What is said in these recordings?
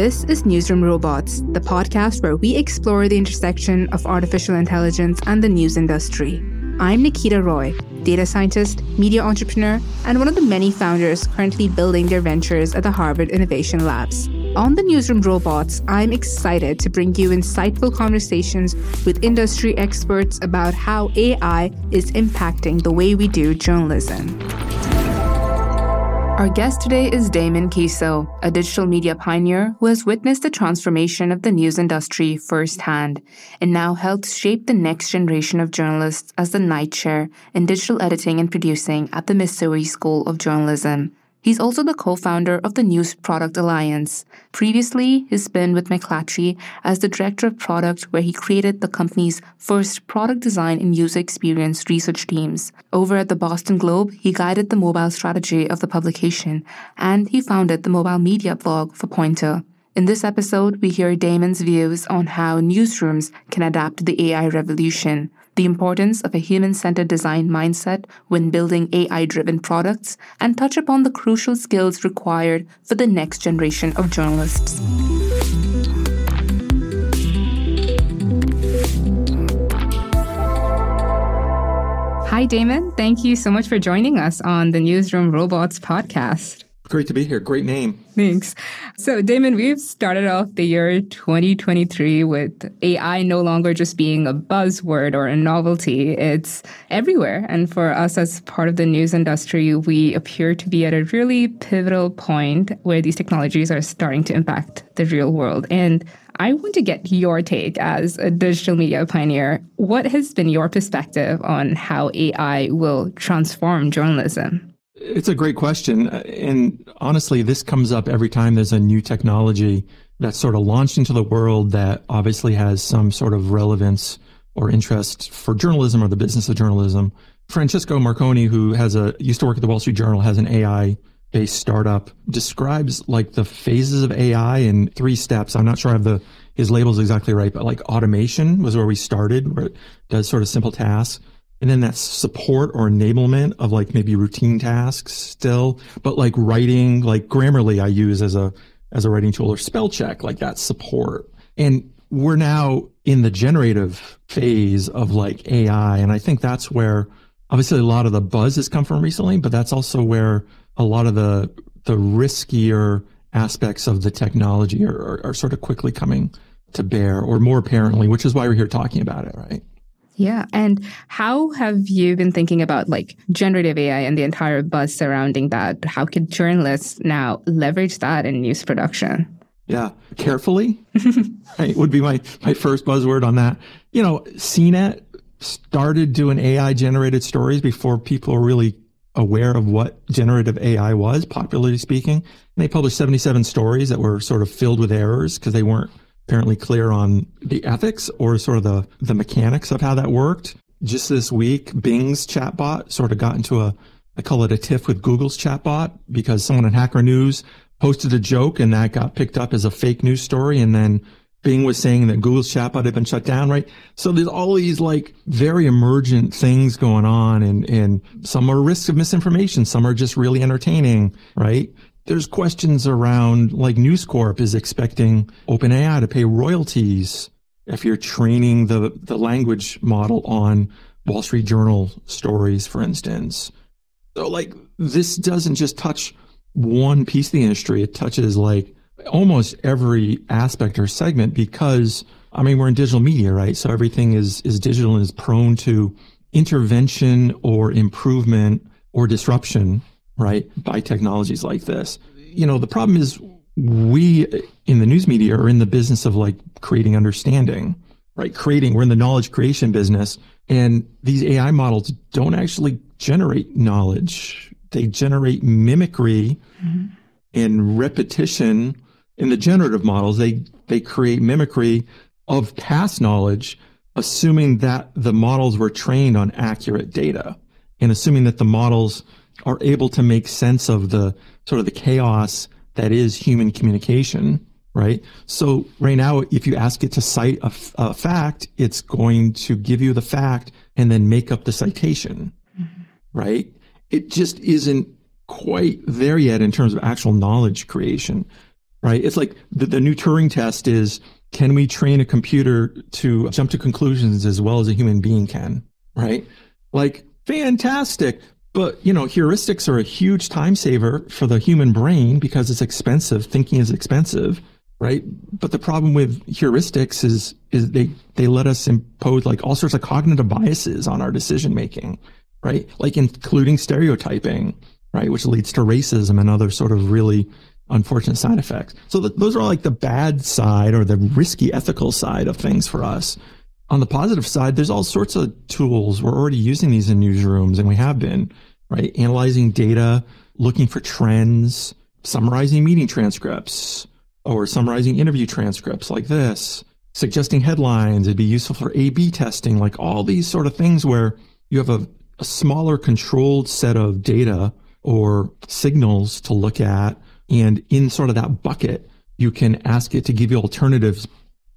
This is Newsroom Robots, the podcast where we explore the intersection of artificial intelligence and the news industry. I'm Nikita Roy, data scientist, media entrepreneur, and one of the many founders currently building their ventures at the Harvard Innovation Labs. On the Newsroom Robots, I'm excited to bring you insightful conversations with industry experts about how AI is impacting the way we do journalism. Our guest today is Damon Kiesow, a digital media pioneer who has witnessed the transformation of the news industry firsthand and now helps shape the next generation of journalists as the Knight Chair in digital editing and producing at the Missouri School of Journalism. He's also the co-founder of the News Product Alliance. Previously, he's been with McClatchy as the director of product where he created the company's first product design and user experience research teams. Over at the Boston Globe, he guided the mobile strategy of the publication, and he founded the mobile media blog for Poynter. In this episode, we hear Damon's views on how newsrooms can adapt to the AI revolution, the importance of a human centered design mindset when building AI driven products, and touch upon the crucial skills required for the next generation of journalists. Hi, Damon. Thank you so much for joining us on the Newsroom Robots podcast. Great to be here. Great name. Thanks. So, Damon, we've started off the year 2023 with AI no longer just being a buzzword or a novelty. It's everywhere. And for us as part of the news industry, we appear to be at a really pivotal point where these technologies are starting to impact the real world. And I want to get your take as a digital media pioneer. What has been your perspective on how AI will transform journalism? It's a great question. And honestly, this comes up every time there's a new technology that's sort of launched into the world that obviously has some sort of relevance or interest for journalism or the business of journalism. Francesco Marconi, who has a used to work at the Wall Street Journal, has an AI based startup, describes like the phases of AI in three steps. I'm not sure I have the his labels exactly right, but like automation was where we started, where it does sort of simple tasks. And then that support or enablement of like maybe routine tasks still, but like writing, like Grammarly I use as a, as a writing tool or spell check, like that support. And we're now in the generative phase of like AI. And I think that's where obviously a lot of the buzz has come from recently, but that's also where a lot of the, the riskier aspects of the technology are, are, are sort of quickly coming to bear or more apparently, which is why we're here talking about it, right? Yeah. And how have you been thinking about like generative AI and the entire buzz surrounding that? How could journalists now leverage that in news production? Yeah, carefully right, would be my, my first buzzword on that. You know, CNET started doing AI generated stories before people were really aware of what generative AI was, popularly speaking. And they published 77 stories that were sort of filled with errors because they weren't apparently clear on the ethics or sort of the, the mechanics of how that worked. Just this week, Bing's chatbot sort of got into a, I call it a tiff with Google's chatbot because someone at Hacker News posted a joke and that got picked up as a fake news story. And then Bing was saying that Google's chatbot had been shut down, right? So there's all these like very emergent things going on and, and some are risks of misinformation. Some are just really entertaining, right? There's questions around like News Corp is expecting OpenAI to pay royalties if you're training the, the language model on Wall Street Journal stories, for instance. So like this doesn't just touch one piece of the industry. It touches like almost every aspect or segment because I mean we're in digital media, right? So everything is is digital and is prone to intervention or improvement or disruption, right? By technologies like this. You know, the problem is we in the news media are in the business of like creating understanding, right? Creating, we're in the knowledge creation business and these AI models don't actually generate knowledge. They generate mimicry mm-hmm. and repetition. In the generative models, they, they create mimicry of past knowledge, assuming that the models were trained on accurate data and assuming that the models are able to make sense of the sort of the chaos that is human communication right? So right now, if you ask it to cite a, a fact, it's going to give you the fact and then make up the citation, mm-hmm. right? It just isn't quite there yet in terms of actual knowledge creation, right? It's like the, the new Turing test is, can we train a computer to jump to conclusions as well as a human being can, right? Like, fantastic. But, you know, heuristics are a huge time saver for the human brain because it's expensive. Thinking is expensive right? But the problem with heuristics is is they they let us impose like all sorts of cognitive biases on our decision making, right? Like including stereotyping, right, which leads to racism and other sort of really unfortunate side effects. So the, those are like the bad side or the risky ethical side of things for us. On the positive side, there's all sorts of tools. We're already using these in newsrooms and we have been, right? Analyzing data, looking for trends, summarizing meeting transcripts, or summarizing interview transcripts like this, suggesting headlines. It'd be useful for A B testing, like all these sort of things where you have a, a smaller controlled set of data or signals to look at. And in sort of that bucket, you can ask it to give you alternatives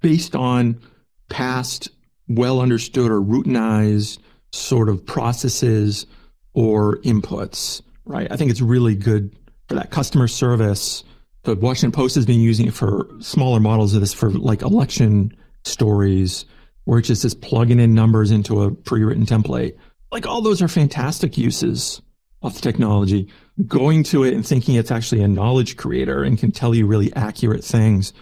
based on past well understood or routinized sort of processes or inputs, right? I think it's really good for that customer service the Washington Post has been using it for smaller models of this for like election stories where it's just this plugging in numbers into a pre-written template. Like all those are fantastic uses of the technology. Going to it and thinking it's actually a knowledge creator and can tell you really accurate things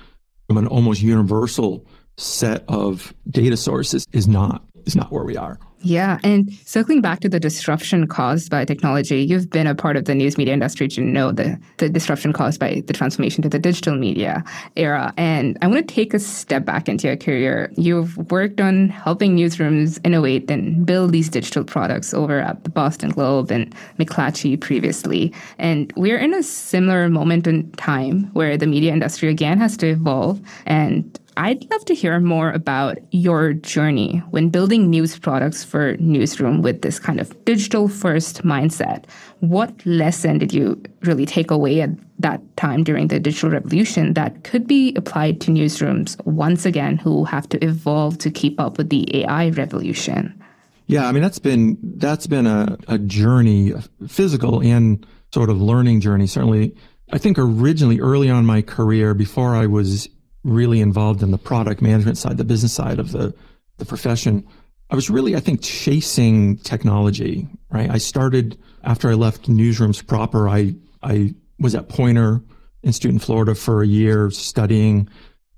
from an almost universal set of data sources is not is not where we are. Yeah. And circling back to the disruption caused by technology, you've been a part of the news media industry to know the, the disruption caused by the transformation to the digital media era. And I want to take a step back into your career. You've worked on helping newsrooms innovate and build these digital products over at the Boston Globe and McClatchy previously. And we're in a similar moment in time where the media industry again has to evolve and I'd love to hear more about your journey when building news products for Newsroom with this kind of digital first mindset. What lesson did you really take away at that time during the digital revolution that could be applied to newsrooms once again who have to evolve to keep up with the AI revolution? Yeah, I mean that's been that's been a, a journey, a physical and sort of learning journey. Certainly, I think originally early on my career, before I was really involved in the product management side, the business side of the, the profession, I was really, I think, chasing technology, right? I started after I left newsrooms proper. I, I was at Poynter Institute in Florida for a year studying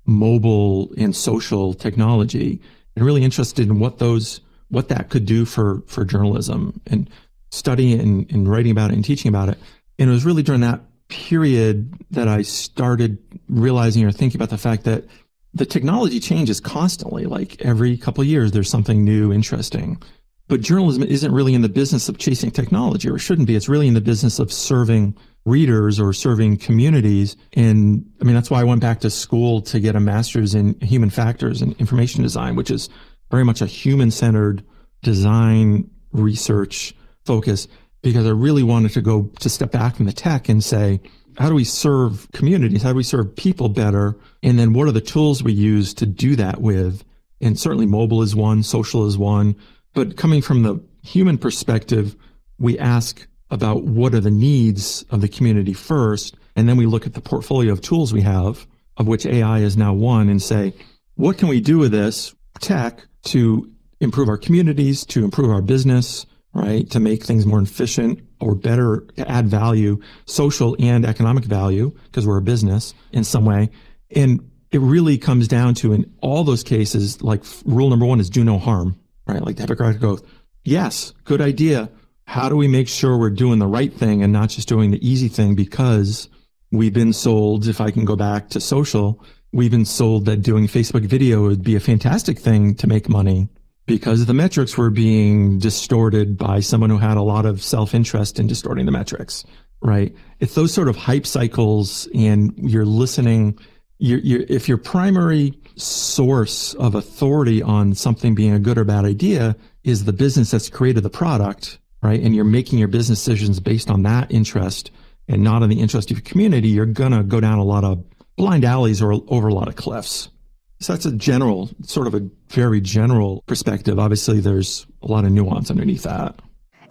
mobile and social technology and really interested in what those, what that could do for, for journalism and studying and, and writing about it and teaching about it. And it was really during that period that I started realizing or thinking about the fact that the technology changes constantly. Like every couple of years, there's something new, interesting. But journalism isn't really in the business of chasing technology, or shouldn't be. It's really in the business of serving readers or serving communities. And I mean, that's why I went back to school to get a master's in human factors and information design, which is very much a human centered design research focus because I really wanted to go to step back from the tech and say, how do we serve communities? How do we serve people better? And then what are the tools we use to do that with? And certainly mobile is one, social is one. But coming from the human perspective, we ask about what are the needs of the community first. And then we look at the portfolio of tools we have, of which AI is now one, and say, what can we do with this tech to improve our communities, to improve our business, right? To make things more efficient or better, to add value, social and economic value, because we're a business in some way. And it really comes down to in all those cases, like rule number one is do no harm, right? Like the Hippocratic Oath. Yes, good idea. How do we make sure we're doing the right thing and not just doing the easy thing because we've been sold, if I can go back to social, we've been sold that doing Facebook video would be a fantastic thing to make money because the metrics were being distorted by someone who had a lot of self-interest in distorting the metrics, right? It's those sort of hype cycles and you're listening. You're, you're, if your primary source of authority on something being a good or bad idea is the business that's created the product, right? And you're making your business decisions based on that interest and not on the interest of your community, you're going to go down a lot of blind alleys or over a lot of cliffs. So that's a general, sort of a very general perspective. Obviously, there's a lot of nuance underneath that.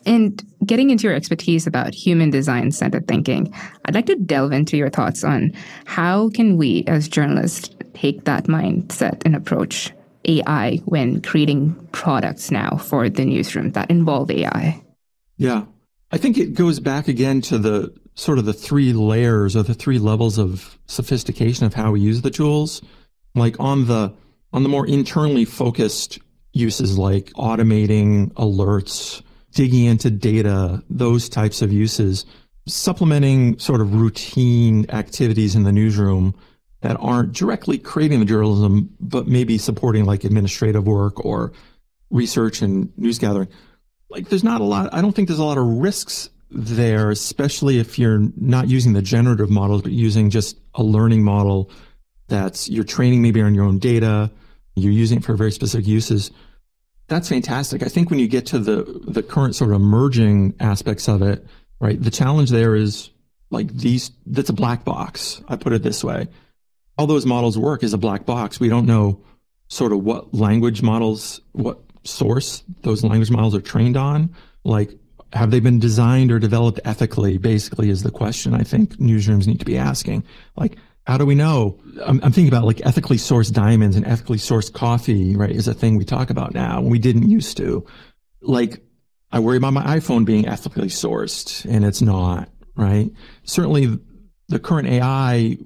And getting into your expertise about human design centered thinking, I'd like to delve into your thoughts on how can we as journalists take that mindset and approach AI when creating products now for the newsroom that involve AI? Yeah. I think it goes back again to the sort of the three layers or the three levels of sophistication of how we use the tools like on the on the more internally focused uses like automating alerts, digging into data, those types of uses, supplementing sort of routine activities in the newsroom that aren't directly creating the journalism, but maybe supporting like administrative work or research and news gathering. Like there's not a lot, I don't think there's a lot of risks there, especially if you're not using the generative models, but using just a learning model that's you're training maybe on your own data, you're using it for very specific uses. That's fantastic. I think when you get to the the current sort of emerging aspects of it, right? The challenge there is like these that's a black box. I put it this way. All those models work is a black box. We don't know sort of what language models, what source those language models are trained on. Like have they been designed or developed ethically basically is the question I think newsrooms need to be asking. Like how do we know? I'm, I'm, thinking about like ethically sourced diamonds and ethically sourced coffee, right? Is a thing we talk about now. We didn't used to. Like, I worry about my iPhone being ethically sourced and it's not, right? Certainly the current AI,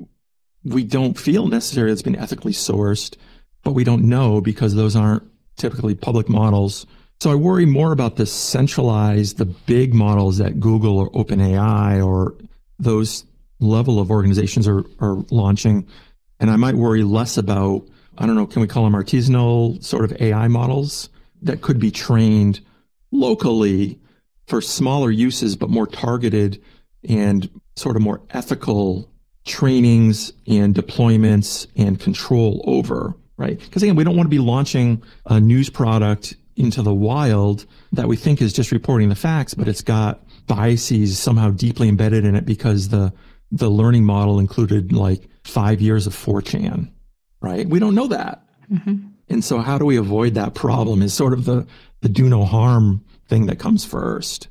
we don't feel necessarily it's been ethically sourced, but we don't know because those aren't typically public models. So I worry more about the centralized, the big models that Google or OpenAI or those level of organizations are, are launching. And I might worry less about, I don't know, can we call them artisanal sort of AI models that could be trained locally for smaller uses, but more targeted and sort of more ethical trainings and deployments and control over, right? Because again, we don't want to be launching a news product into the wild that we think is just reporting the facts, but it's got biases somehow deeply embedded in it because the the learning model included like five years of 4chan, right? We don't know that. Mm-hmm. And so how do we avoid that problem is sort of the, the do no harm thing that comes first.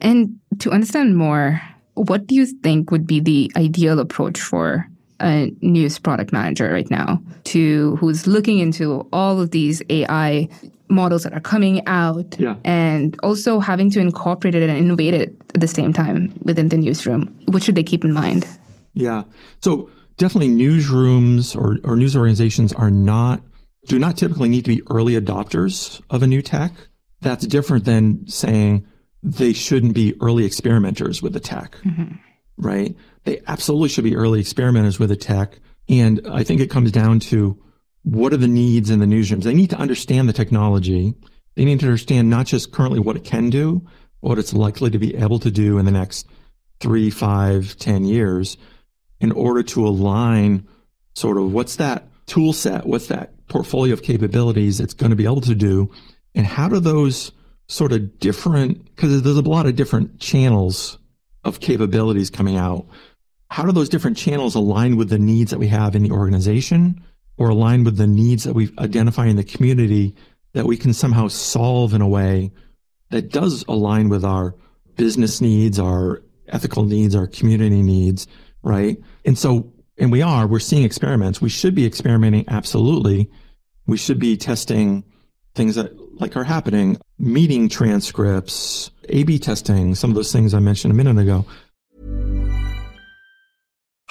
And to understand more, what do you think would be the ideal approach for a news product manager right now to who's looking into all of these AI models that are coming out yeah. and also having to incorporate it and innovate it at the same time within the newsroom. What should they keep in mind? Yeah. So definitely newsrooms or, or news organizations are not, do not typically need to be early adopters of a new tech. That's different than saying they shouldn't be early experimenters with the tech, mm-hmm. right? They absolutely should be early experimenters with the tech. And I think it comes down to what are the needs in the newsrooms? They need to understand the technology. They need to understand not just currently what it can do, what it's likely to be able to do in the next three, five, ten years in order to align sort of what's that tool set, what's that portfolio of capabilities it's going to be able to do, and how do those sort of different, because there's a lot of different channels of capabilities coming out. How do those different channels align with the needs that we have in the organization or align with the needs that we identify in the community that we can somehow solve in a way that does align with our business needs, our ethical needs, our community needs, right? And so, and we are, we're seeing experiments. We should be experimenting absolutely. We should be testing things that like are happening, meeting transcripts, A B testing, some of those things I mentioned a minute ago.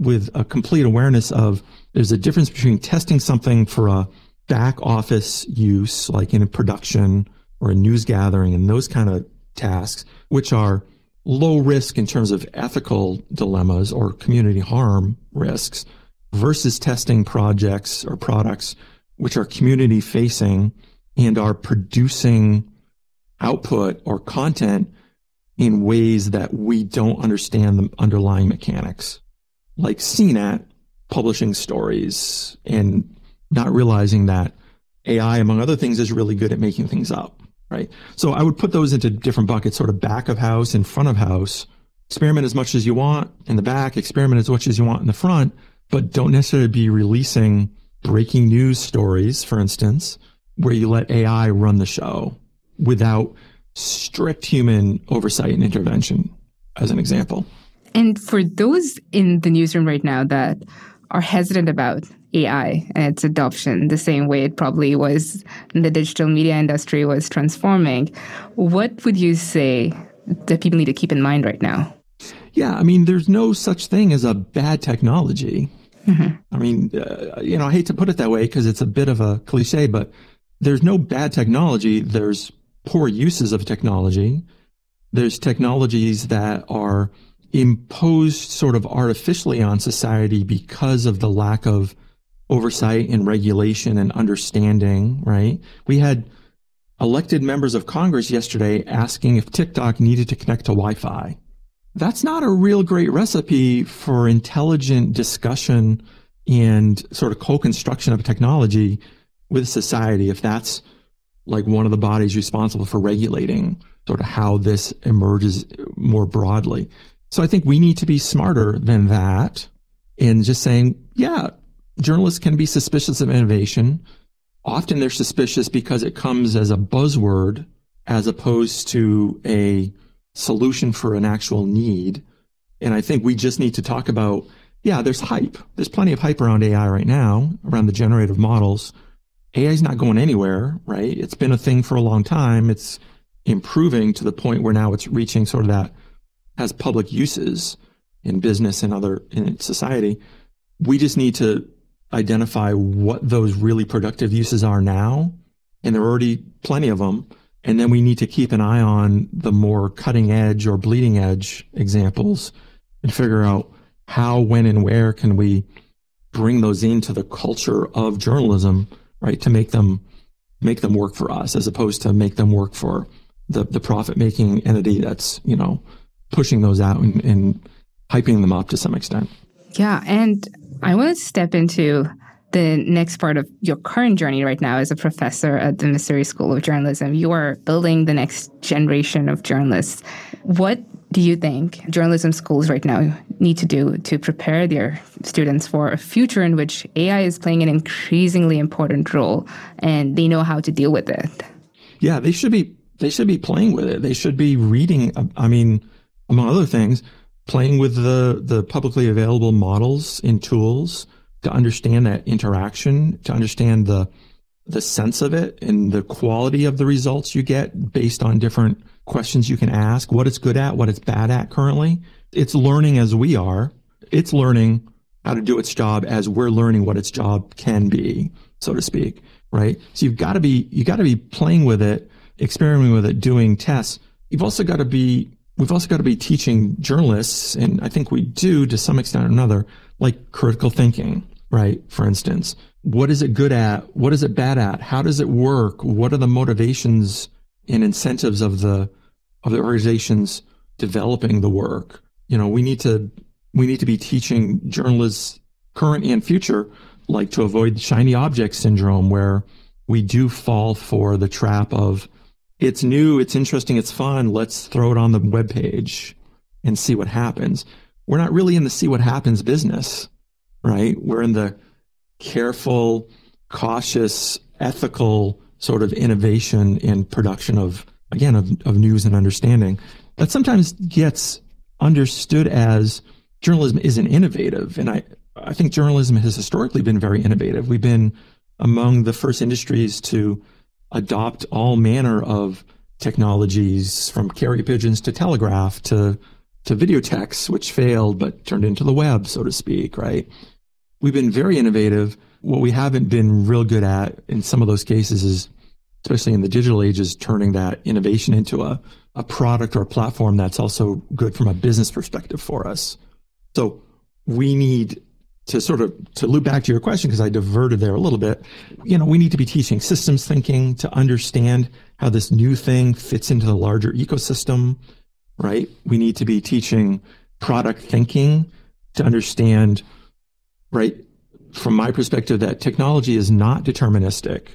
with a complete awareness of there's a difference between testing something for a back office use, like in a production or a news gathering and those kind of tasks, which are low risk in terms of ethical dilemmas or community harm risks versus testing projects or products which are community facing and are producing output or content in ways that we don't understand the underlying mechanics like CNET publishing stories and not realizing that AI, among other things, is really good at making things up, right? So I would put those into different buckets, sort of back of house and front of house. Experiment as much as you want in the back, experiment as much as you want in the front, but don't necessarily be releasing breaking news stories, for instance, where you let AI run the show without strict human oversight and intervention, as an example. And for those in the newsroom right now that are hesitant about AI and its adoption, the same way it probably was in the digital media industry was transforming, what would you say that people need to keep in mind right now? Yeah, I mean, there's no such thing as a bad technology. Mm-hmm. I mean, uh, you know, I hate to put it that way because it's a bit of a cliche, but there's no bad technology. There's poor uses of technology. There's technologies that are imposed sort of artificially on society because of the lack of oversight and regulation and understanding, right? We had elected members of Congress yesterday asking if TikTok needed to connect to Wi Fi. That's not a real great recipe for intelligent discussion and sort of co construction of technology with society if that's like one of the bodies responsible for regulating sort of how this emerges more broadly. So I think we need to be smarter than that in just saying, yeah, journalists can be suspicious of innovation. Often they're suspicious because it comes as a buzzword as opposed to a solution for an actual need. And I think we just need to talk about, yeah, there's hype. There's plenty of hype around AI right now, around the generative models. AI is not going anywhere, right? It's been a thing for a long time. It's improving to the point where now it's reaching sort of that has public uses in business and other in society. We just need to identify what those really productive uses are now. And there are already plenty of them. And then we need to keep an eye on the more cutting edge or bleeding edge examples and figure out how, when, and where can we bring those into the culture of journalism, right? To make them, make them work for us as opposed to make them work for the, the profit making entity that's, you know, pushing those out and, and hyping them up to some extent. Yeah. And I want to step into the next part of your current journey right now as a professor at the Missouri School of Journalism. You are building the next generation of journalists. What do you think journalism schools right now need to do to prepare their students for a future in which AI is playing an increasingly important role and they know how to deal with it? Yeah, they should be they should be playing with it. They should be reading I mean, among other things, playing with the the publicly available models and tools to understand that interaction, to understand the the sense of it and the quality of the results you get based on different questions you can ask, what it's good at, what it's bad at currently. It's learning as we are. It's learning how to do its job as we're learning what its job can be, so to speak, right? So you've got to be, you've got to be playing with it, experimenting with it, doing tests. You've also got to be, we've also got to be teaching journalists, and I think we do to some extent or another, like critical thinking, right? For instance, what is it good at? What is it bad at? How does it work? What are the motivations and incentives of the of the organizations developing the work? You know, we need to we need to be teaching journalists, current and future, like to avoid shiny object syndrome, where we do fall for the trap of it's new, it's interesting, it's fun. Let's throw it on the web page and see what happens. We're not really in the see what happens business, right? We're in the careful, cautious, ethical sort of innovation in production of, again, of, of news and understanding that sometimes gets understood as journalism isn't innovative. And I, I think journalism has historically been very innovative. We've been among the first industries to adopt all manner of technologies from carrier pigeons to telegraph to to videotex, which failed but turned into the web, so to speak, right? We've been very innovative. What we haven't been real good at in some of those cases is, especially in the digital age, is turning that innovation into a, a product or a platform that's also good from a business perspective for us. So we need to sort of to loop back to your question because I diverted there a little bit. You know, we need to be teaching systems thinking to understand how this new thing fits into the larger ecosystem, right? We need to be teaching product thinking to understand right? From my perspective, that technology is not deterministic,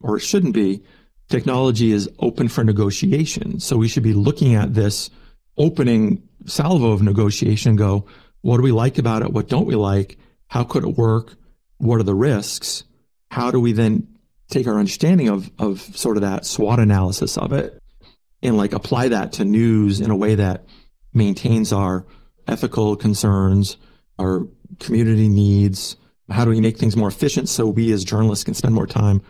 or it shouldn't be. Technology is open for negotiation. So we should be looking at this opening salvo of negotiation go, what do we like about it? What don't we like? How could it work? What are the risks? How do we then take our understanding of, of sort of that SWOT analysis of it and like apply that to news in a way that maintains our ethical concerns, our community needs? How do we make things more efficient so we as journalists can spend more time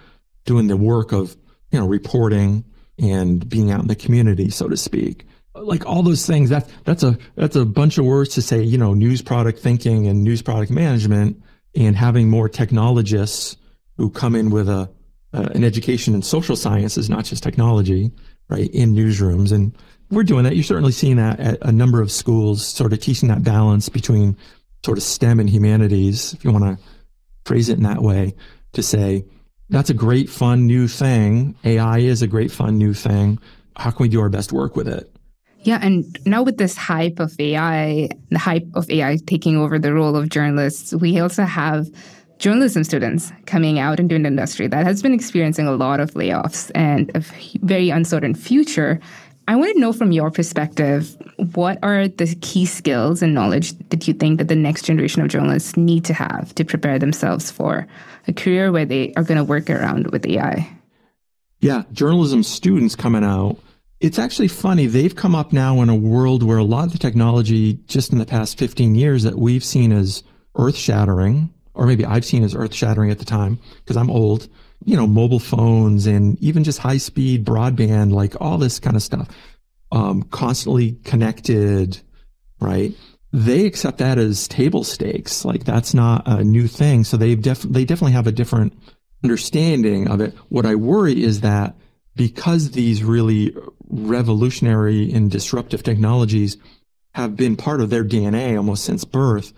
doing the work of, you know, reporting and being out in the community, so to speak? Like all those things, that, that's a, that's a bunch of words to say, you know, news product thinking and news product management and having more technologists who come in with a, uh, an education in social sciences, not just technology, right, in newsrooms. And we're doing that. You're certainly seeing that at a number of schools, sort of teaching that balance between sort of STEM and humanities, if you want to phrase it in that way, to say, that's a great, fun, new thing. AI is a great, fun, new thing. How can we do our best work with it? Yeah, and now with this hype of AI, the hype of AI taking over the role of journalists, we also have journalism students coming out into an industry that has been experiencing a lot of layoffs and a very uncertain future. I want to know from your perspective, what are the key skills and knowledge that you think that the next generation of journalists need to have to prepare themselves for a career where they are going to work around with AI? Yeah, journalism students coming out. It's actually funny. They've come up now in a world where a lot of the technology just in the past 15 years that we've seen as earth shattering, or maybe I've seen as earth shattering at the time because I'm old, you know, mobile phones and even just high speed broadband, like all this kind of stuff, um, constantly connected, right? They accept that as table stakes. Like that's not a new thing. So they've def- they definitely have a different understanding of it. What I worry is that because these really revolutionary and disruptive technologies have been part of their DNA almost since birth,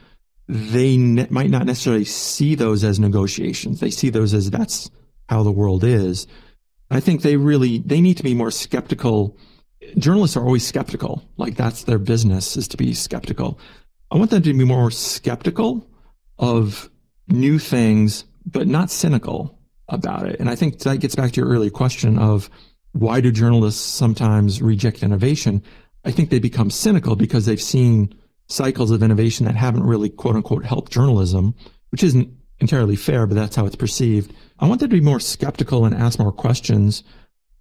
they ne- might not necessarily see those as negotiations. They see those as that's how the world is. I think they really they need to be more skeptical. Journalists are always skeptical. Like that's their business is to be skeptical. I want them to be more skeptical of new things, but not cynical about it. And I think that gets back to your earlier question of why do journalists sometimes reject innovation? I think they become cynical because they've seen cycles of innovation that haven't really quote unquote helped journalism, which isn't entirely fair, but that's how it's perceived. I want them to be more skeptical and ask more questions,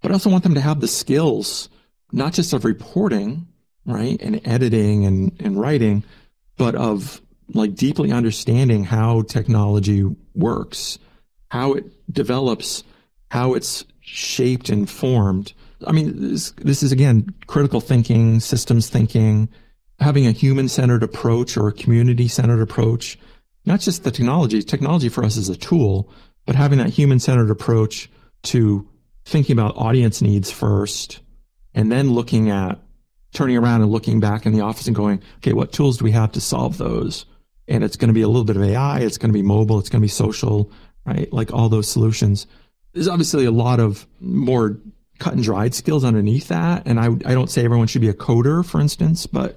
but I also want them to have the skills, not just of reporting, right, and editing and, and writing, but of like deeply understanding how technology works, how it develops, how it's shaped and formed. I mean, this, this is again critical thinking, systems thinking, having a human centered approach or a community centered approach. Not just the technology. Technology for us is a tool, but having that human centered approach to thinking about audience needs first and then looking at turning around and looking back in the office and going, okay, what tools do we have to solve those? And it's going to be a little bit of AI. It's going to be mobile. It's going to be social, right? Like all those solutions. There's obviously a lot of more cut and dried skills underneath that. And I, I don't say everyone should be a coder, for instance, but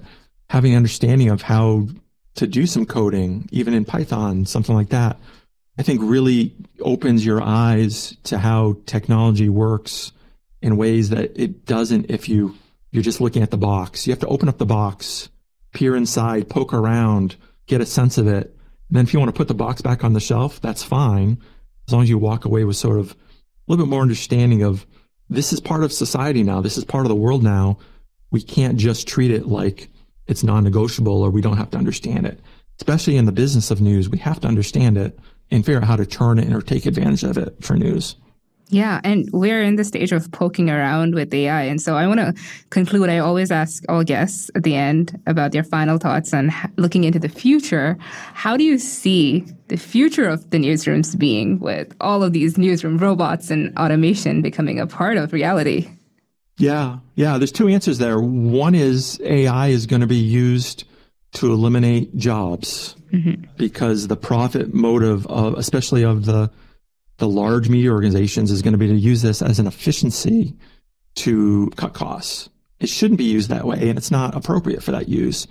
having an understanding of how to do some coding, even in Python, something like that, I think really opens your eyes to how technology works in ways that it doesn't if you you're just looking at the box. You have to open up the box, peer inside, poke around, get a sense of it. And then if you want to put the box back on the shelf, that's fine. As long as you walk away with sort of a little bit more understanding of this is part of society now. This is part of the world now. We can't just treat it like it's non-negotiable or we don't have to understand it. Especially in the business of news, we have to understand it and figure out how to turn it or take advantage of it for news. Yeah, and we're in the stage of poking around with AI. And so I want to conclude. I always ask all guests at the end about their final thoughts on looking into the future. How do you see the future of the newsrooms being with all of these newsroom robots and automation becoming a part of reality? Yeah, yeah, there's two answers there. One is AI is going to be used to eliminate jobs mm-hmm. because the profit motive of, especially of the the large media organizations is going to be to use this as an efficiency to cut costs. It shouldn't be used that way and it's not appropriate for that use.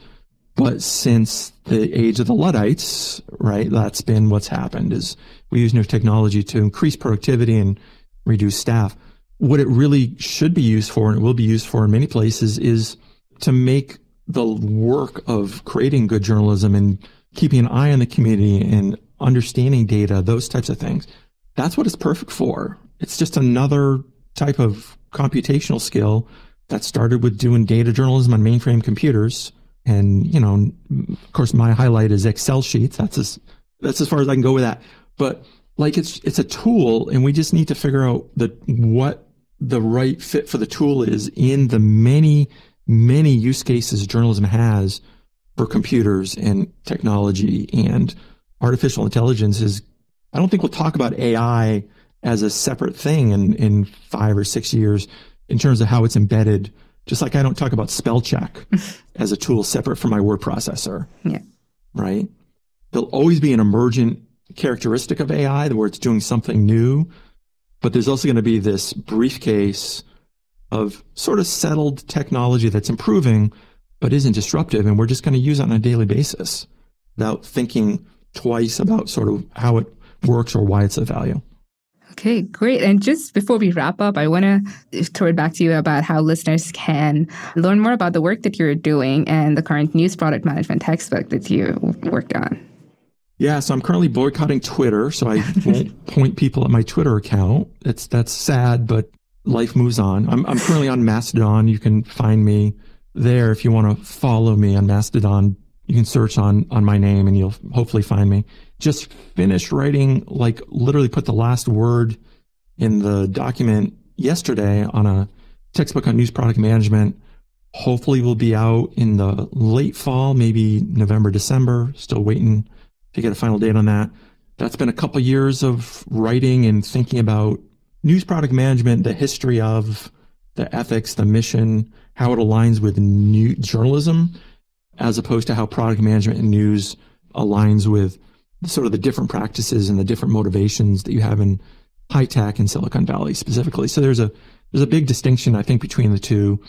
But since the age of the Luddites, right, that's been what's happened is we use new technology to increase productivity and reduce staff. What it really should be used for, and it will be used for in many places, is to make the work of creating good journalism and keeping an eye on the community and understanding data, those types of things that's what it's perfect for. It's just another type of computational skill that started with doing data journalism on mainframe computers. And, you know, of course, my highlight is Excel sheets. That's as, that's as far as I can go with that. But like it's, it's a tool and we just need to figure out the, what the right fit for the tool is in the many, many use cases journalism has for computers and technology and artificial intelligence is I don't think we'll talk about AI as a separate thing in, in five or six years in terms of how it's embedded. Just like I don't talk about spell check as a tool separate from my word processor. Yeah. Right. There'll always be an emergent characteristic of AI where it's doing something new, but there's also going to be this briefcase of sort of settled technology that's improving, but isn't disruptive. And we're just going to use it on a daily basis without thinking twice about sort of how it works or why it's of value. Okay, great. And just before we wrap up, I want to throw it back to you about how listeners can learn more about the work that you're doing and the current news product management textbook that you worked on. Yeah, so I'm currently boycotting Twitter, so I won't point people at my Twitter account. It's that's sad, but life moves on. I'm I'm currently on Mastodon. You can find me there if you want to follow me on Mastodon. You can search on on my name and you'll hopefully find me just finished writing, like literally put the last word in the document yesterday on a textbook on news product management. Hopefully will be out in the late fall, maybe November, December. Still waiting to get a final date on that. That's been a couple years of writing and thinking about news product management, the history of the ethics, the mission, how it aligns with new journalism, as opposed to how product management and news aligns with sort of the different practices and the different motivations that you have in high tech in Silicon Valley specifically. So there's a there's a big distinction I think between the two.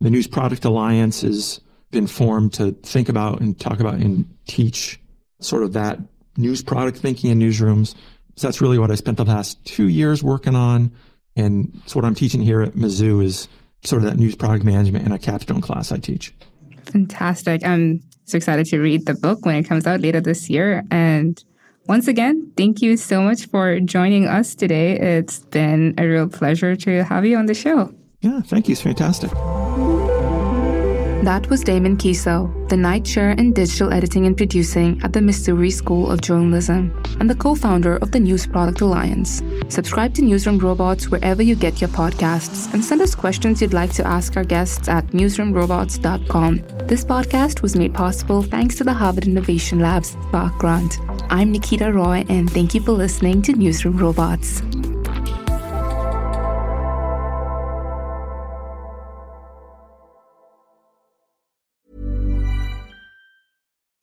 The News Product Alliance has been formed to think about and talk about and teach sort of that news product thinking in newsrooms. So that's really what I spent the past two years working on. And it's what I'm teaching here at Mizzou is sort of that news product management in a capstone class I teach. Fantastic. I'm so excited to read the book when it comes out later this year. And once again, thank you so much for joining us today. It's been a real pleasure to have you on the show. Yeah, thank you. It's fantastic. That was Damon Kiesow, the Knight Chair in Digital Editing and Producing at the Missouri School of Journalism and the co founder of the News Product Alliance. Subscribe to Newsroom Robots wherever you get your podcasts and send us questions you'd like to ask our guests at newsroomrobots.com. This podcast was made possible thanks to the Harvard Innovation Lab's Spark Grant. I'm Nikita Roy, and thank you for listening to Newsroom Robots.